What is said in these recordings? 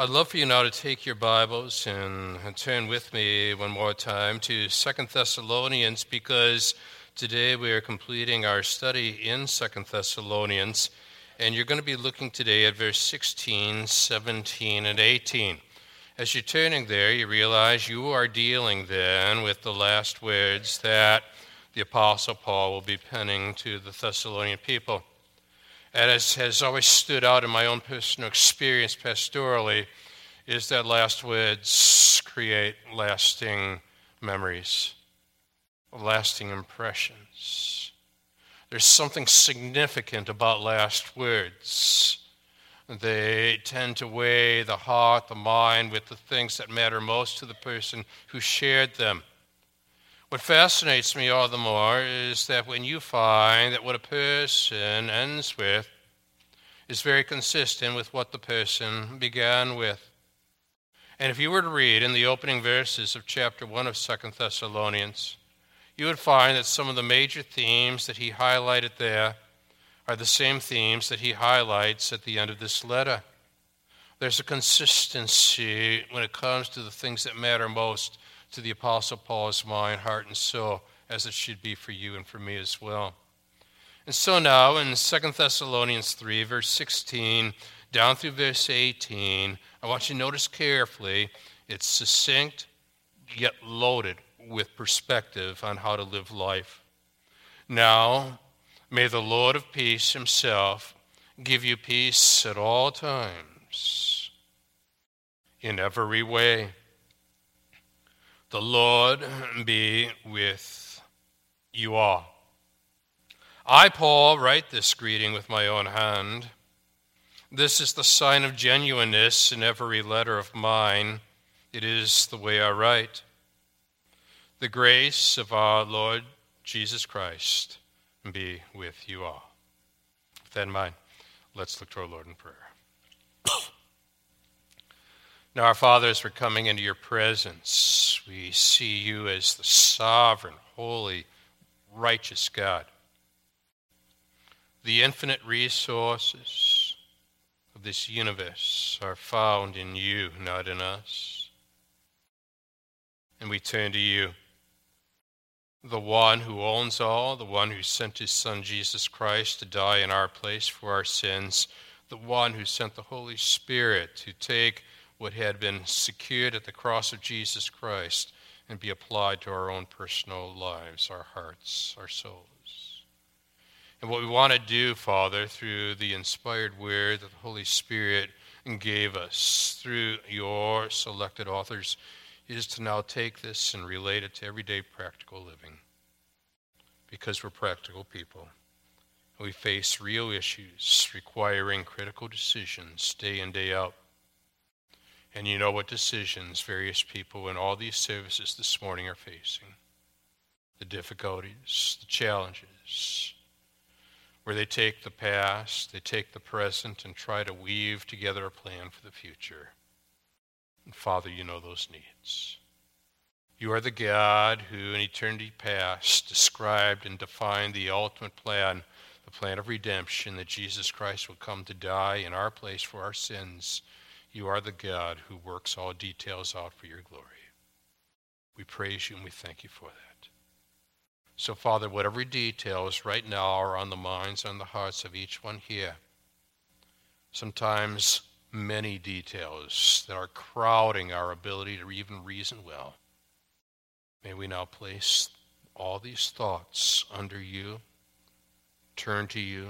I'd love for you now to take your Bibles and, turn with me one more time to Second Thessalonians because today we are completing our study in Second Thessalonians, and you're going to be looking today at verse 16, 17, and 18. As you're turning there, you realize you are dealing then with the last words that the Apostle Paul will be penning to the Thessalonian people. And as has always stood out in my own personal experience pastorally, is that last words create lasting memories, lasting impressions. There's something significant about last words. They tend to weigh the heart, the mind with the things that matter most to the person who shared them. What fascinates me all the more is that when you find that what a person ends with is very consistent with what the person began with. And if you were to read in the opening verses of chapter 1 of Second Thessalonians, you would find that some of the major themes that he highlighted there are the same themes that he highlights at the end of this letter. There's a consistency when it comes to the things that matter most to the Apostle Paul Paul's mind, heart, and soul, as it should be for you and for me as well. And so now in 2 Thessalonians 3, verse 16 down through verse 18, I want you to notice carefully it's succinct yet loaded with perspective on how to live life. Now, may the Lord of peace himself give you peace at all times, in every way. The Lord be with you all. I, Paul, write this greeting with my own hand. This is the sign of genuineness in every letter of mine. It is the way I write. The grace of our Lord Jesus Christ be with you all. With that in mind, let's look to our Lord in prayer. Now, our Father, as we're coming into your presence, we see you as the sovereign, holy, righteous God. The infinite resources of this universe are found in you, not in us. And we turn to you, the one who owns all, the one who sent his Son Jesus Christ to die in our place for our sins, the one who sent the Holy Spirit to take what had been secured at the cross of Jesus Christ and be applied to our own personal lives, our hearts, our souls. And what we want to do, Father, through the inspired word that the Holy Spirit gave us through your selected authors, is to now take this and relate it to everyday practical living. Because we're practical people. We face real issues requiring critical decisions day in, day out. And you know what decisions various people in all these services this morning are facing the difficulties, the challenges, where they take the past, they take the present, and try to weave together a plan for the future. And Father, you know those needs. You are the God who, in eternity past, described and defined the ultimate plan, the plan of redemption, that Jesus Christ would come to die in our place for our sins you are the God who works all details out for your glory. We praise you and we thank you for that. So, Father, whatever details right now are on the minds and the hearts of each one here, sometimes many details that are crowding our ability to even reason well, may we now place all these thoughts under you, turn to you,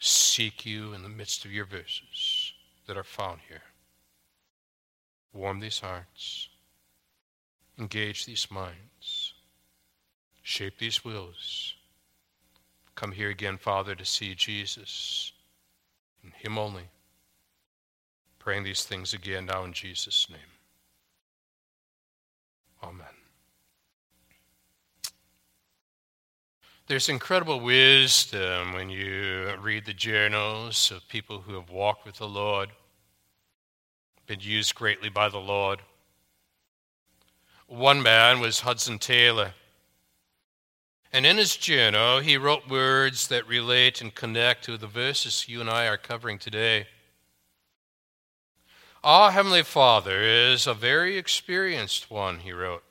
seek you in the midst of your verses that are found here. Warm these hearts, engage these minds, shape these wills. Come here again, Father, to see Jesus and Him only. Praying these things again now in Jesus' name. Amen. There's incredible wisdom when you read the journals of people who have walked with the Lord, been used greatly by the Lord. One man was Hudson Taylor. And in his journal, he wrote words that relate and connect to the verses you and I are covering today. Our Heavenly Father is a very experienced one, he wrote.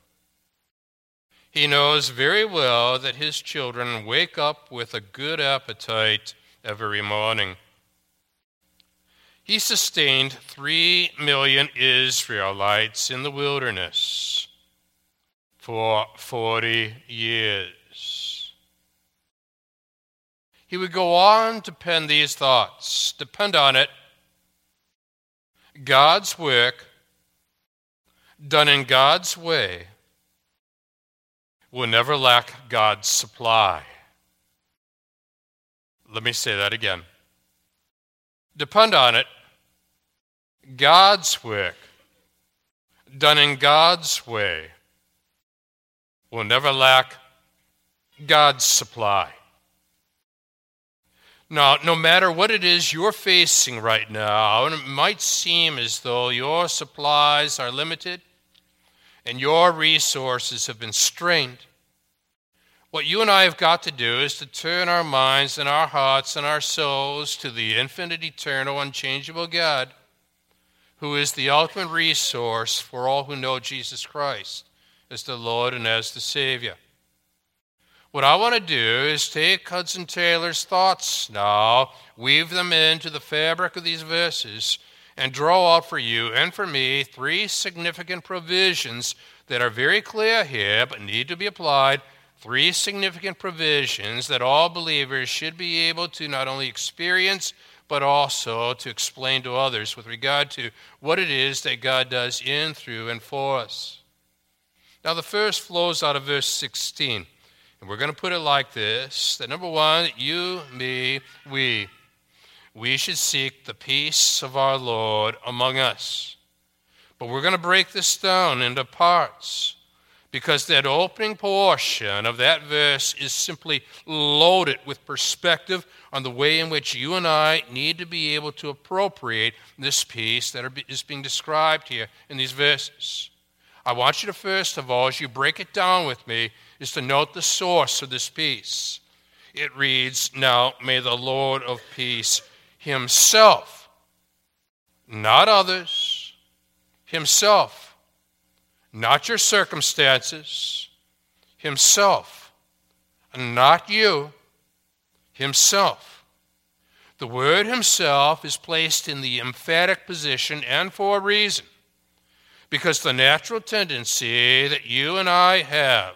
He knows very well that his children wake up with a good appetite every morning. He sustained three million Israelites in the wilderness for 40 years. He would go on to pen these thoughts. Depend on it. God's work, done in God's way, will never lack God's supply. Let me say that again. Depend on it. God's work, done in God's way, will never lack God's supply. Now, no matter what it is you're facing right now, and it might seem as though your supplies are limited, and your resources have been strained. What you and I have got to do is to turn our minds and our hearts and our souls to the infinite, eternal, unchangeable God, who is the ultimate resource for all who know Jesus Christ as the Lord and as the Savior. What I want to do is take Hudson Taylor's thoughts now, weave them into the fabric of these verses, and draw out for you and for me three significant provisions that are very clear here but need to be applied. Three significant provisions that all believers should be able to not only experience but also to explain to others with regard to what it is that God does in, through, and for us. Now, the first flows out of verse 16. And we're going to put it like this that number one, you, me, we we should seek the peace of our Lord among us. But we're going to break this down into parts because that opening portion of that verse is simply loaded with perspective on the way in which you and I need to be able to appropriate this peace that is being described here in these verses. I want you to, first of all, as you break it down with me, is to note the source of this peace. It reads, Now may the Lord of peace himself, not others, himself, not your circumstances, himself, not you, himself. The word himself is placed in the emphatic position and for a reason. Because the natural tendency that you and I have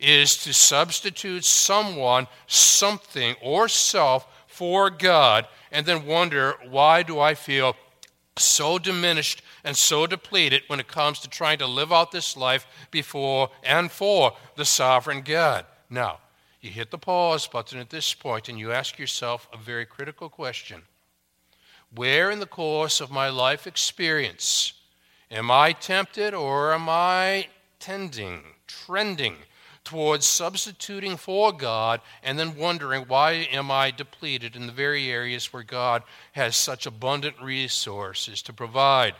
is to substitute someone, something, or self for God and then wonder why do I feel so diminished and so depleted when it comes to trying to live out this life before and for the sovereign God. Now, you hit the pause button at this point and you ask yourself a very critical question. Where in the course of my life experience am I tempted or am I tending, trending towards substituting for God and then wondering why am I depleted in the very areas where God has such abundant resources to provide.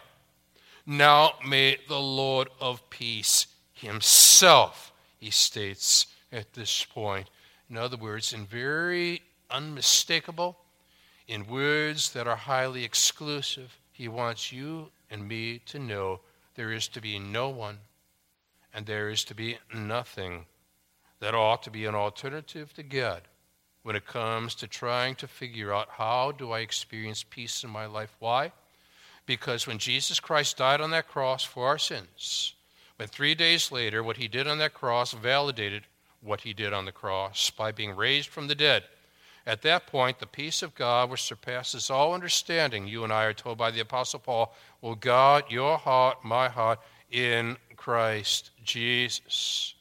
Now may the Lord of peace himself, he states at this point. In other words, in very unmistakable, in words that are highly exclusive, he wants you and me to know there is to be no one and there is to be nothing that ought to be an alternative to God when it comes to trying to figure out how do I experience peace in my life. Why? Because when Jesus Christ died on that cross for our sins, when three days later what he did on that cross validated what he did on the cross by being raised from the dead, at that point, the peace of God, which surpasses all understanding, you and I are told by the Apostle Paul, will guard your heart, my heart, in Christ Jesus.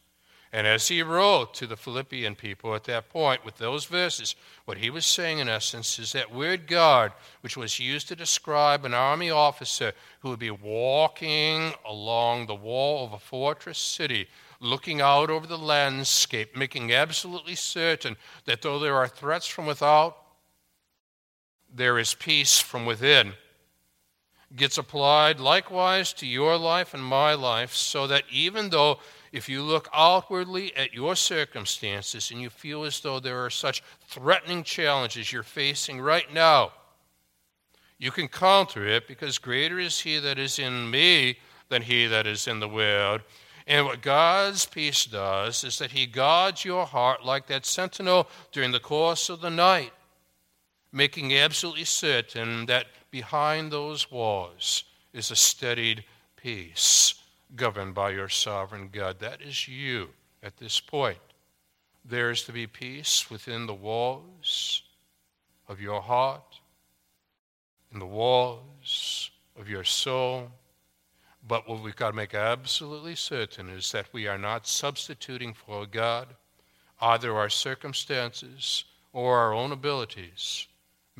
And as he wrote to the Philippian people at that point with those verses, what he was saying in essence is that word guard, which was used to describe an army officer who would be walking along the wall of a fortress city, looking out over the landscape, making absolutely certain that though there are threats from without, there is peace from within. Gets applied likewise to your life and my life, so that even though if you look outwardly at your circumstances and you feel as though there are such threatening challenges you're facing right now, You can counter it because greater is he that is in me than he that is in the world. And what God's peace does is that he guards your heart like that sentinel during the course of the night, making absolutely certain that behind those walls is a steadied peace governed by your sovereign God. That is you at this point. There is to be peace within the walls of your heart, in the walls of your soul. But what we've got to make absolutely certain is that we are not substituting for God either our circumstances or our own abilities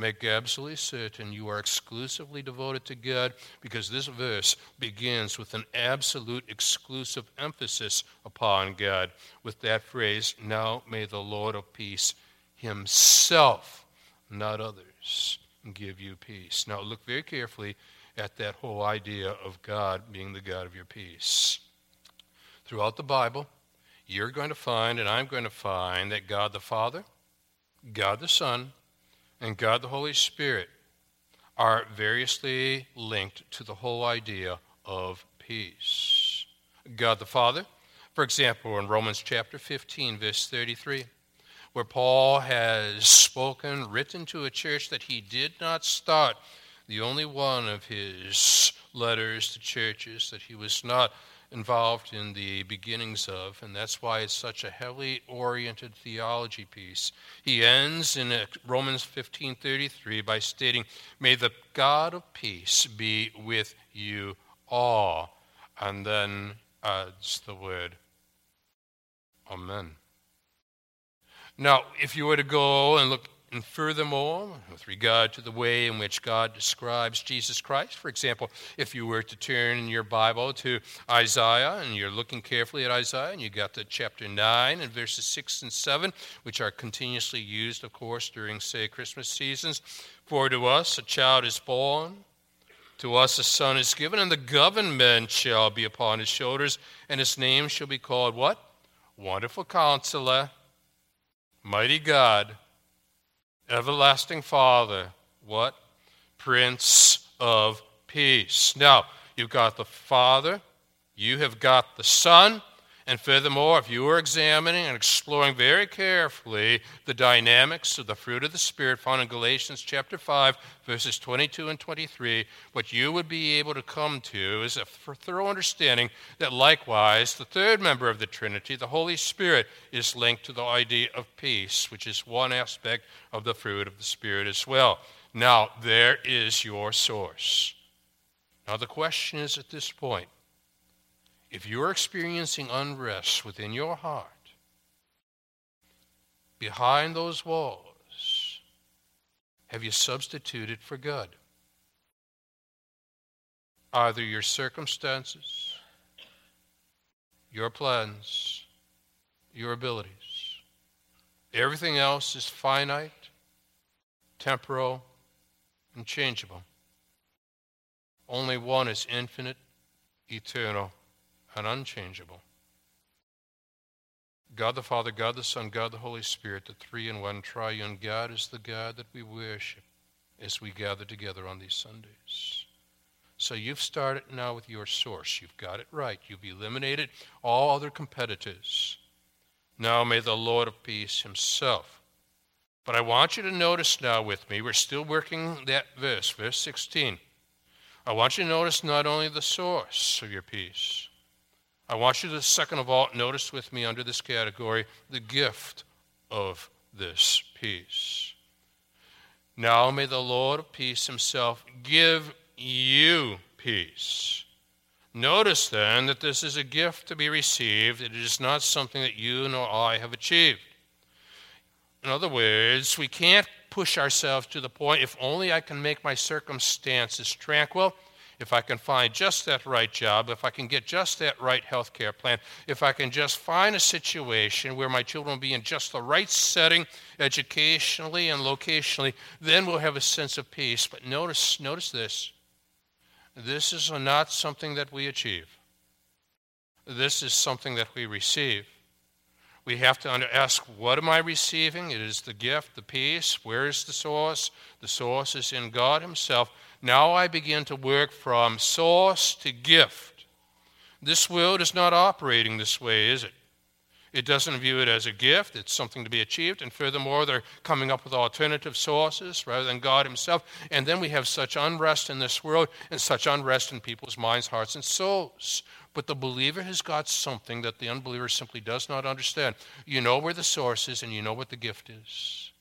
Make absolutely certain you are exclusively devoted to God because this verse begins with an absolute exclusive emphasis upon God with that phrase, Now may the Lord of peace himself, not others, give you peace. Now look very carefully at that whole idea of God being the God of your peace. Throughout the Bible, you're going to find, and I'm going to find, that God the Father, God the Son, and God the Holy Spirit are variously linked to the whole idea of peace. God the Father, for example, in Romans chapter 15, verse 33, where Paul has spoken, written to a church that he did not start, the only one of his letters to churches that he was not involved in the beginnings of, and that's why it's such a heavily oriented theology piece. He ends in uh, Romans 15:33 by stating, "May the God of peace be with you all," and then adds the word Amen. Now, if you were to go and look and furthermore, with regard to the way in which God describes Jesus Christ, for example, if you were to turn in your Bible to Isaiah and you're looking carefully at Isaiah and you got to chapter 9 and verses 6 and 7, which are continuously used, of course, during, say, Christmas seasons. For to us a child is born, to us a son is given, and the government shall be upon his shoulders, and his name shall be called what? Wonderful Counselor, Mighty God Everlasting Father. What? Prince of Peace. Now, you've got the Father, you have got the Son, and furthermore, if you are examining and exploring very carefully the dynamics of the fruit of the Spirit found in Galatians chapter 5, verses 22 and 23, what you would be able to come to is a thorough understanding that likewise the third member of the Trinity, the Holy Spirit, is linked to the idea of peace, which is one aspect of the fruit of the Spirit as well. Now, there is your source. Now, the question is at this point if you're experiencing unrest within your heart, behind those walls, have you substituted for God? Either your circumstances, your plans, your abilities. Everything else is finite, temporal, and changeable. Only one is infinite, eternal, and unchangeable. God the Father, God the Son, God the Holy Spirit, the three in one triune God is the God that we worship as we gather together on these Sundays. So you've started now with your source. You've got it right. You've eliminated all other competitors. Now may the Lord of peace himself. But I want you to notice now with me, we're still working that verse, verse 16. I want you to notice not only the source of your peace, I want you to, second of all, notice with me under this category the gift of this peace. Now may the Lord of peace himself give you peace. Notice then that this is a gift to be received. It is not something that you nor I have achieved. In other words, we can't push ourselves to the point if only I can make my circumstances tranquil if I can find just that right job, if I can get just that right health care plan, if I can just find a situation where my children will be in just the right setting educationally and locationally, then we'll have a sense of peace. But notice, notice this. This is not something that we achieve. This is something that we receive. we have to ask, what am I receiving? It is the gift, the peace. Where is the source? The source is in God Himself. Now I begin to work from source to gift. This world is not operating this way, is it? It doesn't view it as a gift, it's something to be achieved. And furthermore, they're coming up with alternative sources rather than God Himself. And then we have such unrest in this world and such unrest in people's minds, hearts, and souls. But the believer has got something that the unbeliever simply does not understand. You know where the source is and you know what the gift is.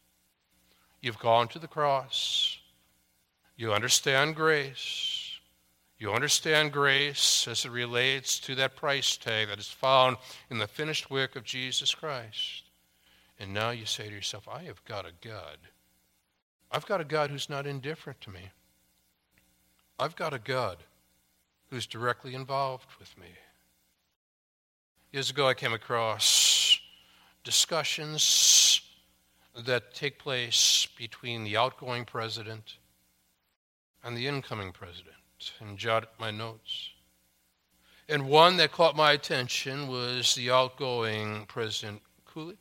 You've gone to the cross, you understand grace. You understand grace as it relates to that price tag that is found in the finished work of Jesus Christ. And now you say to yourself, I have got a God. I've got a God who's not indifferent to me. I've got a God who's directly involved with me. Years ago, I came across discussions that take place between the outgoing president and the incoming president and jotted my notes. And one that caught my attention was the outgoing President Coolidge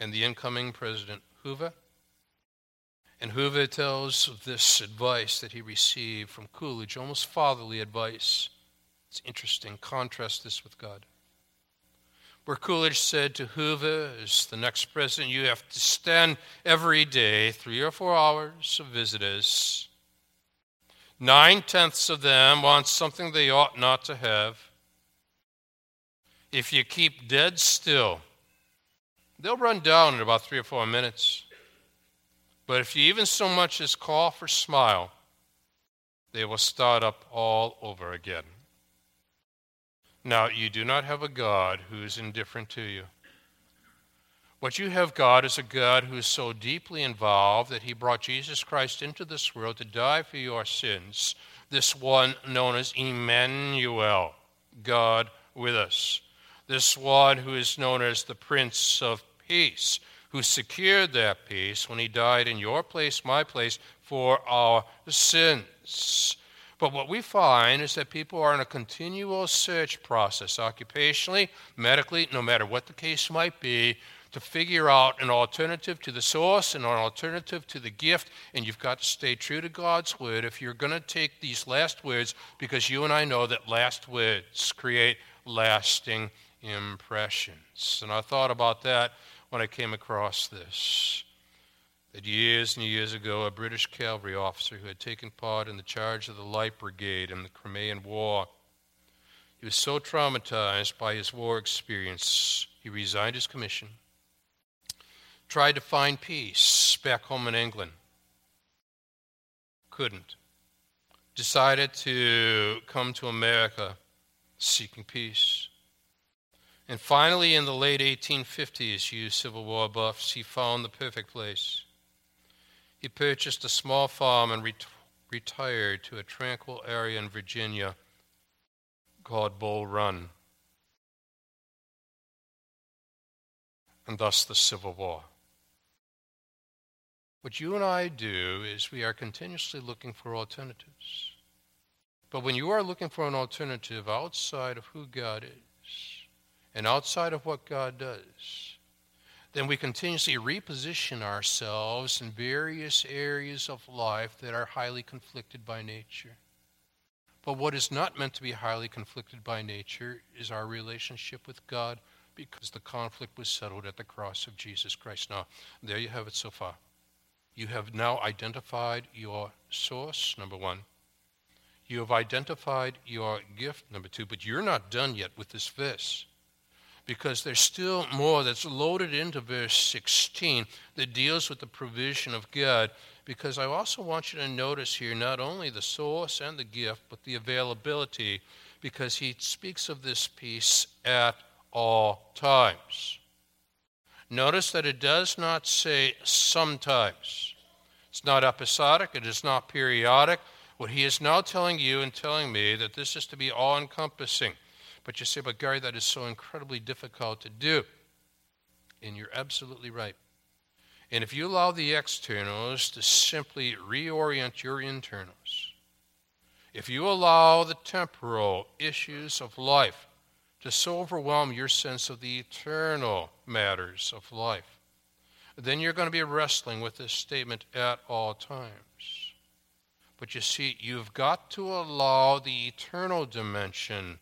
and the incoming President Hoover. And Hoover tells of this advice that he received from Coolidge, almost fatherly advice. It's interesting. Contrast this with God. Where Coolidge said to Hoover, as the next president, you have to stand every day, three or four hours of visitors Nine tenths of them want something they ought not to have. If you keep dead still, they'll run down in about three or four minutes. But if you even so much as cough or smile, they will start up all over again. Now, you do not have a God who is indifferent to you. What you have God is a God who is so deeply involved that he brought Jesus Christ into this world to die for your sins. This one known as Emmanuel, God with us. This one who is known as the Prince of Peace, who secured that peace when he died in your place, my place, for our sins. But what we find is that people are in a continual search process, occupationally, medically, no matter what the case might be, to figure out an alternative to the source and an alternative to the gift, and you've got to stay true to God's word if you're going to take these last words, because you and I know that last words create lasting impressions. And I thought about that when I came across this. That years and years ago, a British cavalry officer who had taken part in the charge of the Light Brigade in the Crimean War, he was so traumatized by his war experience, he resigned his commission tried to find peace back home in England. Couldn't. Decided to come to America seeking peace. And finally, in the late 1850s, you Civil War buffs, he found the perfect place. He purchased a small farm and ret- retired to a tranquil area in Virginia called Bull Run. And thus the Civil War. What you and I do is we are continuously looking for alternatives. But when you are looking for an alternative outside of who God is and outside of what God does, then we continuously reposition ourselves in various areas of life that are highly conflicted by nature. But what is not meant to be highly conflicted by nature is our relationship with God because the conflict was settled at the cross of Jesus Christ. Now, there you have it so far. You have now identified your source, number one. You have identified your gift, number two, but you're not done yet with this verse because there's still more that's loaded into verse 16 that deals with the provision of God. Because I also want you to notice here not only the source and the gift, but the availability, because he speaks of this peace at all times. Notice that it does not say sometimes. It's not episodic, it is not periodic. What he is now telling you and telling me that this is to be all encompassing. But you say, but Gary, that is so incredibly difficult to do. And you're absolutely right. And if you allow the externals to simply reorient your internals, if you allow the temporal issues of life to so overwhelm your sense of the eternal matters of life. Then you're going to be wrestling with this statement at all times. But you see, you've got to allow the eternal dimension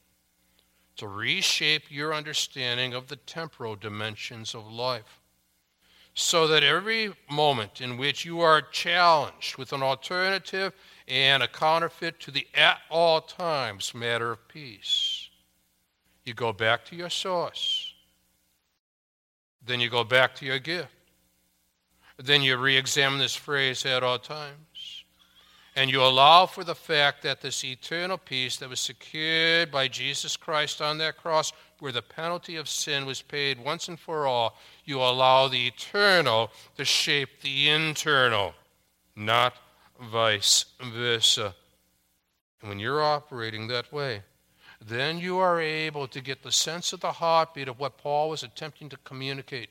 to reshape your understanding of the temporal dimensions of life. So that every moment in which you are challenged with an alternative and a counterfeit to the at all times matter of peace, you go back to your source. Then you go back to your gift. Then you re examine this phrase at all times. And you allow for the fact that this eternal peace that was secured by Jesus Christ on that cross, where the penalty of sin was paid once and for all, you allow the eternal to shape the internal, not vice versa. And when you're operating that way, then you are able to get the sense of the heartbeat of what Paul was attempting to communicate.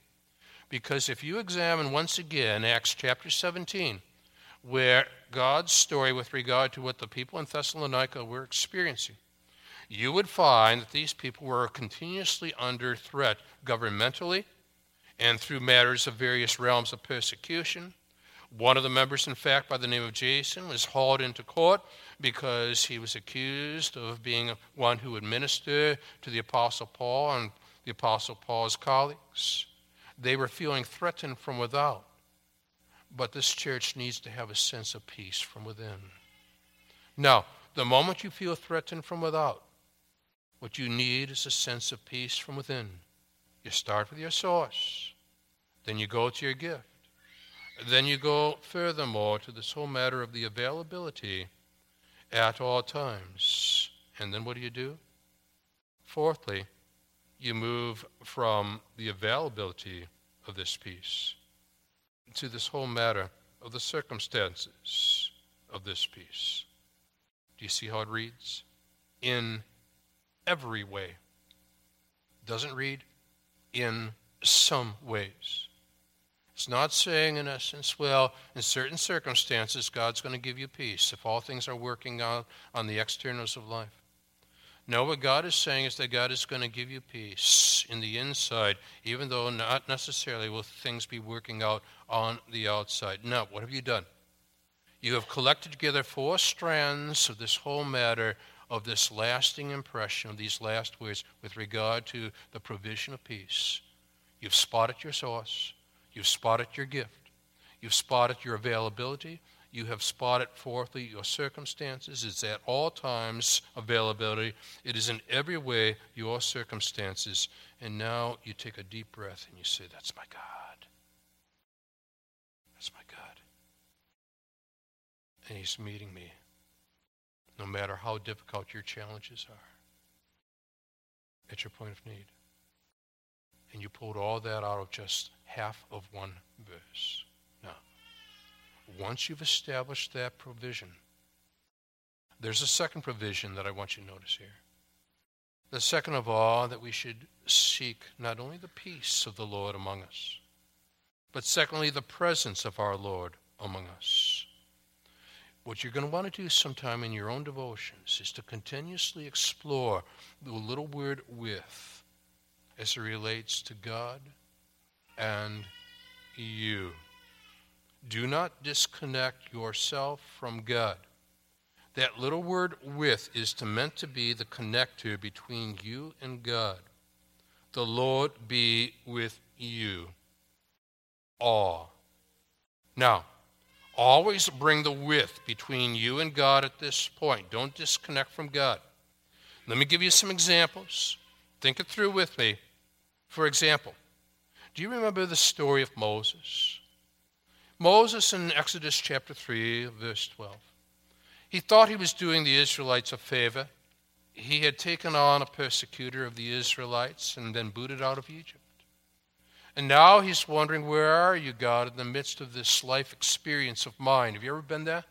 Because if you examine once again Acts chapter 17, where God's story with regard to what the people in Thessalonica were experiencing, you would find that these people were continuously under threat governmentally and through matters of various realms of persecution. One of the members, in fact, by the name of Jason, was hauled into court because he was accused of being one who would minister to the Apostle Paul and the Apostle Paul's colleagues. They were feeling threatened from without. But this church needs to have a sense of peace from within. Now, the moment you feel threatened from without, what you need is a sense of peace from within. You start with your source, then you go to your gift, then you go furthermore to this whole matter of the availability at all times. And then what do you do? Fourthly, you move from the availability of this peace to this whole matter of the circumstances of this peace. Do you see how it reads? In every way. Doesn't read in some ways. It's not saying, in essence, well, in certain circumstances, God's going to give you peace if all things are working out on the externals of life. No, what God is saying is that God is going to give you peace in the inside, even though not necessarily will things be working out on the outside. Now, what have you done? You have collected together four strands of this whole matter, of this lasting impression, of these last words with regard to the provision of peace. You've spotted your source, you've spotted your gift, you've spotted your availability, you have spotted, fourthly, your circumstances. It's at all times availability. It is in every way your circumstances. And now you take a deep breath and you say, That's my God. That's my God. And He's meeting me, no matter how difficult your challenges are, at your point of need. And you pulled all that out of just half of one verse Now, once you've established that provision, there's a second provision that I want you to notice here. The second of all, that we should seek not only the peace of the Lord among us, but secondly, the presence of our Lord among us. What you're going to want to do sometime in your own devotions is to continuously explore the little word with as it relates to God and you. Do not disconnect yourself from God. That little word with is to meant to be the connector between you and God. The Lord be with you. All. Now, always bring the with between you and God at this point. Don't disconnect from God. Let me give you some examples. Think it through with me. For example, do you remember the story of Moses? Moses in Exodus chapter 3, verse 12. He thought he was doing the Israelites a favor. He had taken on a persecutor of the Israelites and then booted out of Egypt. And now he's wondering, where are you, God, in the midst of this life experience of mine? Have you ever been there?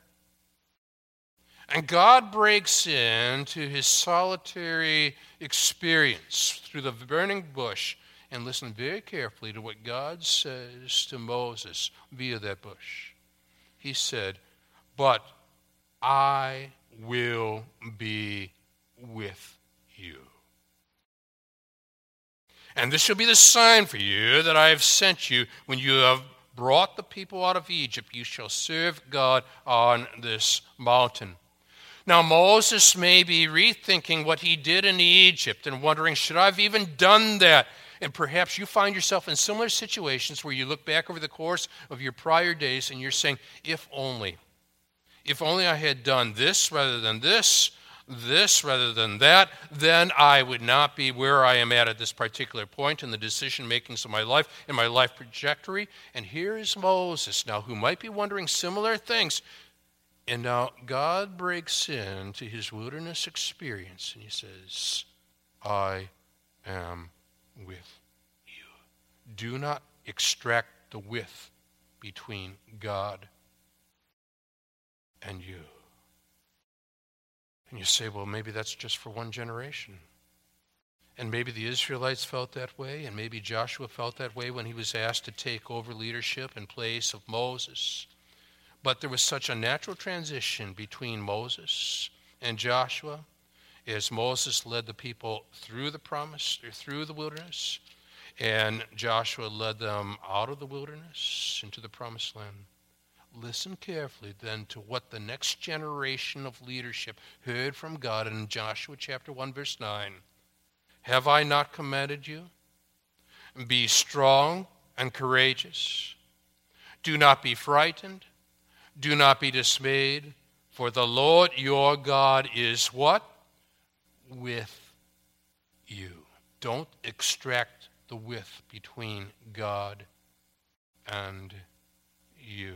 And God breaks into his solitary experience through the burning bush and listen very carefully to what God says to Moses via that bush. He said, But I will be with you. And this shall be the sign for you that I have sent you when you have brought the people out of Egypt. You shall serve God on this mountain. Now, Moses may be rethinking what he did in Egypt and wondering, should I have even done that? And perhaps you find yourself in similar situations where you look back over the course of your prior days and you're saying, if only. If only I had done this rather than this, this rather than that, then I would not be where I am at at this particular point in the decision makings of my life, in my life trajectory. And here is Moses now, who might be wondering similar things. And now God breaks into his wilderness experience and he says, I am with you. Do not extract the with between God and you. And you say, well, maybe that's just for one generation. And maybe the Israelites felt that way, and maybe Joshua felt that way when he was asked to take over leadership in place of Moses. But there was such a natural transition between Moses and Joshua as Moses led the people through the promise, through the wilderness, and Joshua led them out of the wilderness into the promised land. Listen carefully then to what the next generation of leadership heard from God in Joshua chapter 1, verse 9. Have I not commanded you? Be strong and courageous. Do not be frightened. Do not be dismayed, for the Lord your God is what? With you. Don't extract the with between God and you.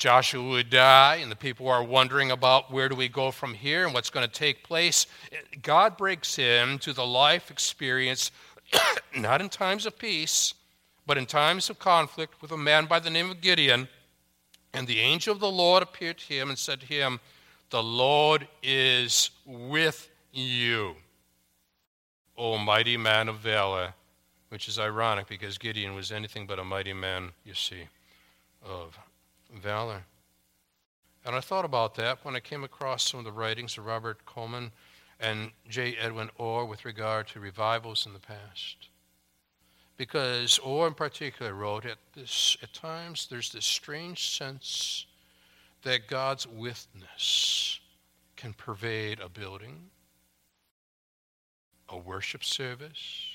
Joshua would die, and the people are wondering about where do we go from here and what's going to take place. God breaks in to the life experience, not in times of peace, but in times of conflict, with a man by the name of Gideon. And the angel of the Lord appeared to him and said to him, the Lord is with you, O mighty man of valor. Which is ironic because Gideon was anything but a mighty man, you see, of valor. And I thought about that when I came across some of the writings of Robert Coleman and J. Edwin Orr with regard to revivals in the past. Because Orr in particular wrote at this at times there's this strange sense that God's witness can pervade a building, a worship service,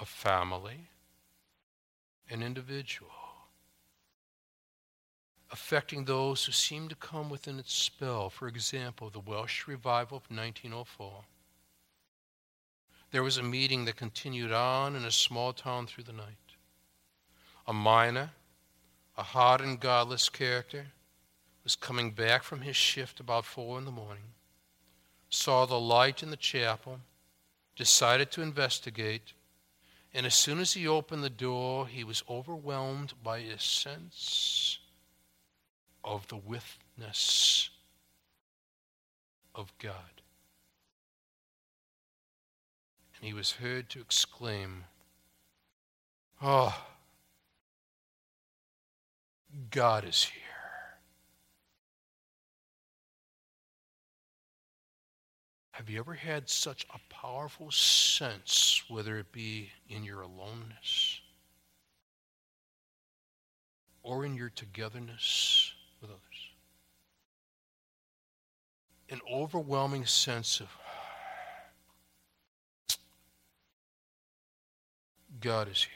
a family, an individual, affecting those who seem to come within its spell. For example, the Welsh revival of 1904. There was a meeting that continued on in a small town through the night. A miner, a hardened, godless character, was coming back from his shift about four in the morning, saw the light in the chapel, decided to investigate, and as soon as he opened the door, he was overwhelmed by a sense of the witness of God. And he was heard to exclaim, Oh, God is here. Have you ever had such a powerful sense, whether it be in your aloneness or in your togetherness with others? An overwhelming sense of God is here.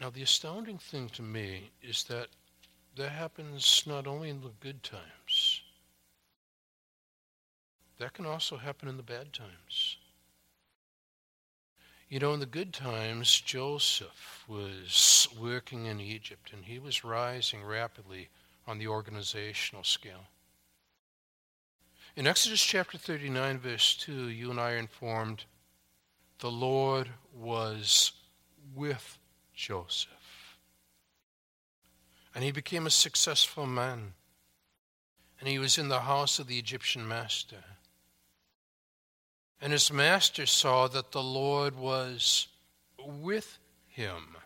Now, the astounding thing to me is that that happens not only in the good times, that can also happen in the bad times. You know, in the good times, Joseph was working in Egypt and he was rising rapidly on the organizational scale. In Exodus chapter 39, verse 2, you and I are informed the Lord was with Joseph and he became a successful man. And he was in the house of the Egyptian master. And his master saw that the Lord was with him,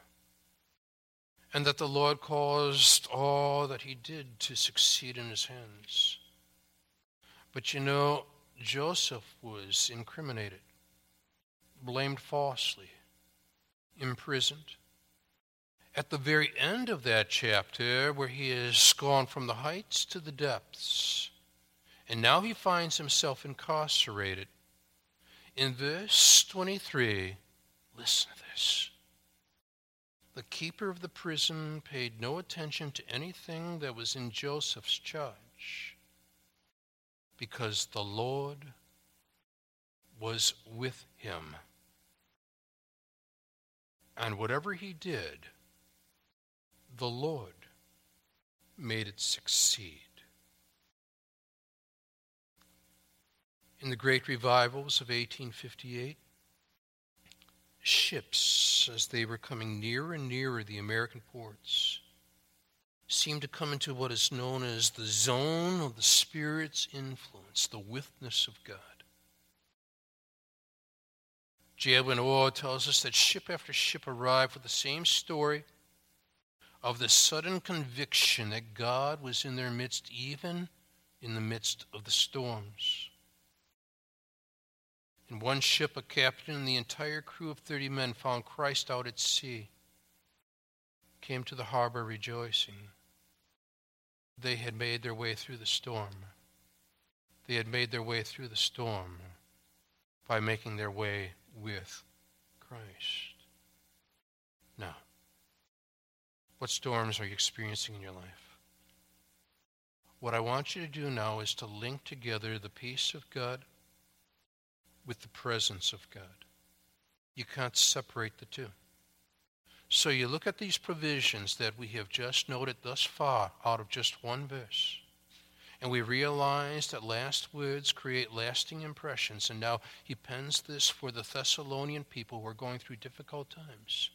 and that the Lord caused all that he did to succeed in his hands. But you know, Joseph was incriminated, blamed falsely, imprisoned. At the very end of that chapter, where he has gone from the heights to the depths, and now he finds himself incarcerated. In verse 23, listen to this. The keeper of the prison paid no attention to anything that was in Joseph's charge because the Lord was with him. And whatever he did, the Lord made it succeed. In the great revivals of 1858, ships, as they were coming nearer and nearer the American ports, seemed to come into what is known as the zone of the Spirit's influence, the witness of God. J. Edwin Orr tells us that ship after ship arrived with the same story of the sudden conviction that God was in their midst, even in the midst of the storms. In one ship, a captain and the entire crew of 30 men found Christ out at sea, came to the harbor rejoicing they had made their way through the storm. They had made their way through the storm by making their way with Christ. Now, what storms are you experiencing in your life? What I want you to do now is to link together the peace of God with the presence of God. You can't separate the two. So you look at these provisions that we have just noted thus far out of just one verse. And we realize that last words create lasting impressions. And now he pens this for the Thessalonian people who are going through difficult times.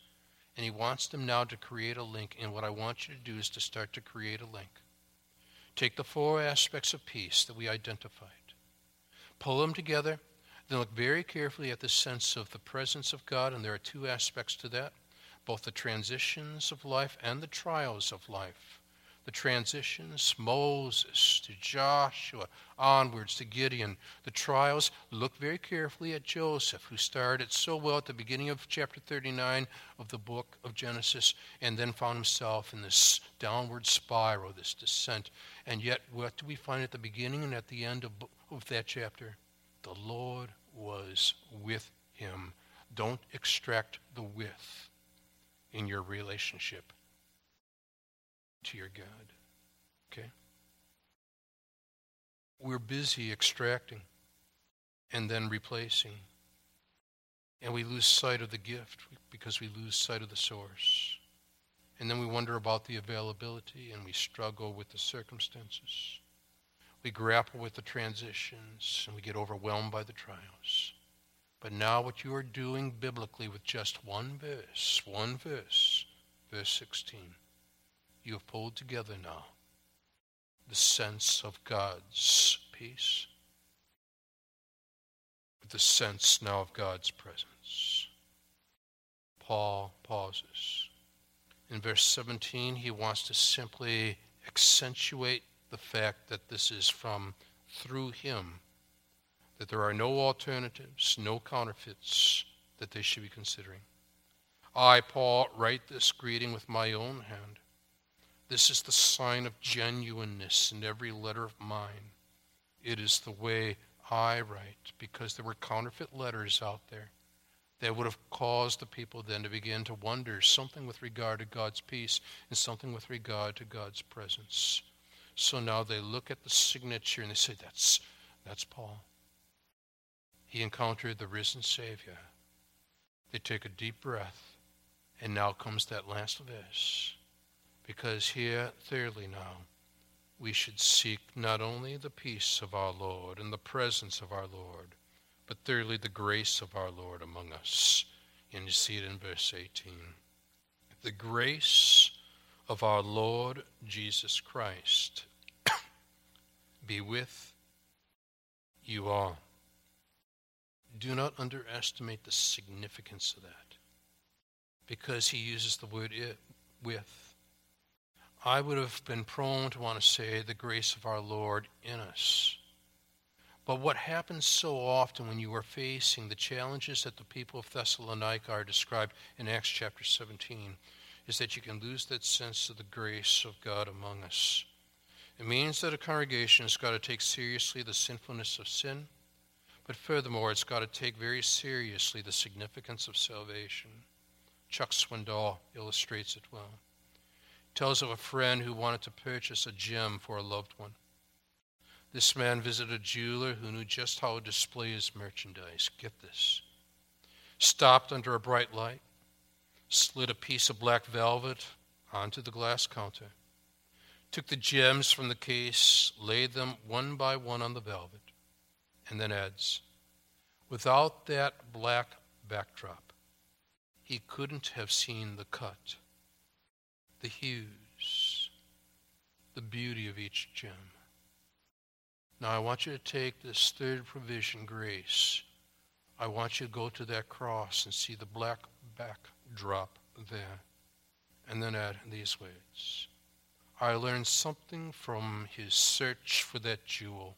And he wants them now to create a link. And what I want you to do is to start to create a link. Take the four aspects of peace that we identified, pull them together, then look very carefully at the sense of the presence of God. And there are two aspects to that both the transitions of life and the trials of life. The transitions, Moses to Joshua, onwards to Gideon. The trials, look very carefully at Joseph, who started so well at the beginning of chapter 39 of the book of Genesis, and then found himself in this downward spiral, this descent. And yet, what do we find at the beginning and at the end of, of that chapter? The Lord was with him. Don't extract the with in your relationship to your God. Okay? We're busy extracting and then replacing. And we lose sight of the gift because we lose sight of the source. And then we wonder about the availability and we struggle with the circumstances. We grapple with the transitions and we get overwhelmed by the trials. But now, what you are doing biblically with just one verse, one verse, verse 16, you have pulled together now the sense of God's peace with the sense now of God's presence. Paul pauses. In verse 17, he wants to simply accentuate the fact that this is from through him that there are no alternatives, no counterfeits that they should be considering. I, Paul, write this greeting with my own hand. This is the sign of genuineness in every letter of mine. It is the way I write, because there were counterfeit letters out there that would have caused the people then to begin to wonder something with regard to God's peace and something with regard to God's presence. So now they look at the signature and they say, That's, that's Paul. He encountered the risen Savior. They take a deep breath, and now comes that last verse. Because here, thirdly, now, we should seek not only the peace of our Lord and the presence of our Lord, but thirdly, the grace of our Lord among us. And you see it in verse 18. The grace of our Lord Jesus Christ be with you all do not underestimate the significance of that because he uses the word it, with. I would have been prone to want to say the grace of our Lord in us. But what happens so often when you are facing the challenges that the people of Thessalonica are described in Acts chapter 17 is that you can lose that sense of the grace of God among us. It means that a congregation has got to take seriously the sinfulness of sin, but furthermore, it's got to take very seriously the significance of salvation. Chuck Swindoll illustrates it well. Tells of a friend who wanted to purchase a gem for a loved one. This man visited a jeweler who knew just how to display his merchandise. Get this. Stopped under a bright light, slid a piece of black velvet onto the glass counter, took the gems from the case, laid them one by one on the velvet, and then adds, Without that black backdrop, he couldn't have seen the cut, the hues, the beauty of each gem. Now, I want you to take this third provision, grace. I want you to go to that cross and see the black backdrop there. And then add these words I learned something from his search for that jewel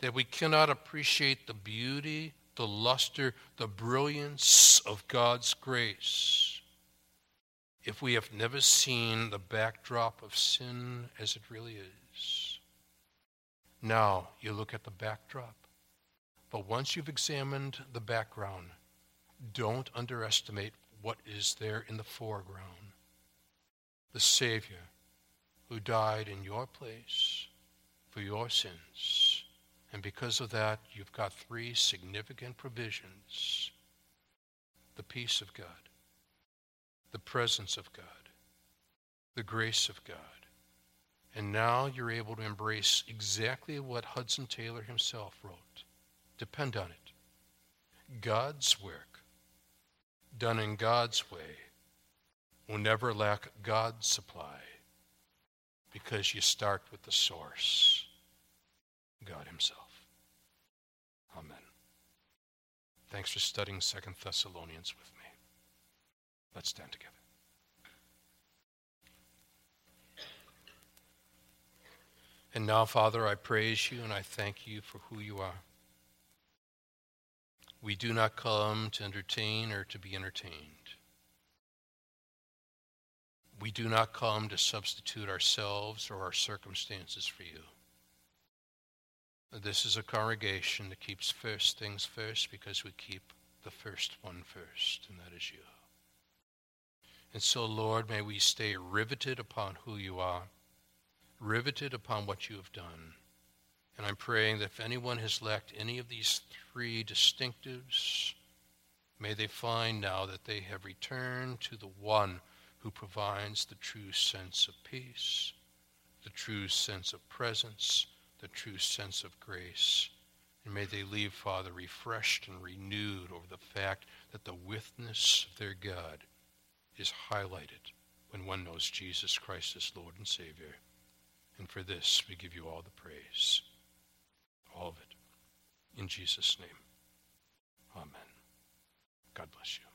that we cannot appreciate the beauty, the luster, the brilliance of God's grace if we have never seen the backdrop of sin as it really is. Now you look at the backdrop. But once you've examined the background, don't underestimate what is there in the foreground. The Savior who died in your place for your sins. And because of that, you've got three significant provisions the peace of God, the presence of God, the grace of God. And now you're able to embrace exactly what Hudson Taylor himself wrote. Depend on it. God's work, done in God's way, will never lack God's supply because you start with the source, God Himself. Amen. Thanks for studying Second Thessalonians with me. Let's stand together. And now, Father, I praise you and I thank you for who you are. We do not come to entertain or to be entertained. We do not come to substitute ourselves or our circumstances for you. This is a congregation that keeps first things first because we keep the first one first, and that is you. And so, Lord, may we stay riveted upon who you are, riveted upon what you have done. And I'm praying that if anyone has lacked any of these three distinctives, may they find now that they have returned to the one who provides the true sense of peace, the true sense of presence, the true sense of grace. And may they leave, Father, refreshed and renewed over the fact that the witness of their God is highlighted when one knows Jesus Christ as Lord and Savior. And for this, we give you all the praise. All of it. In Jesus' name. Amen. God bless you.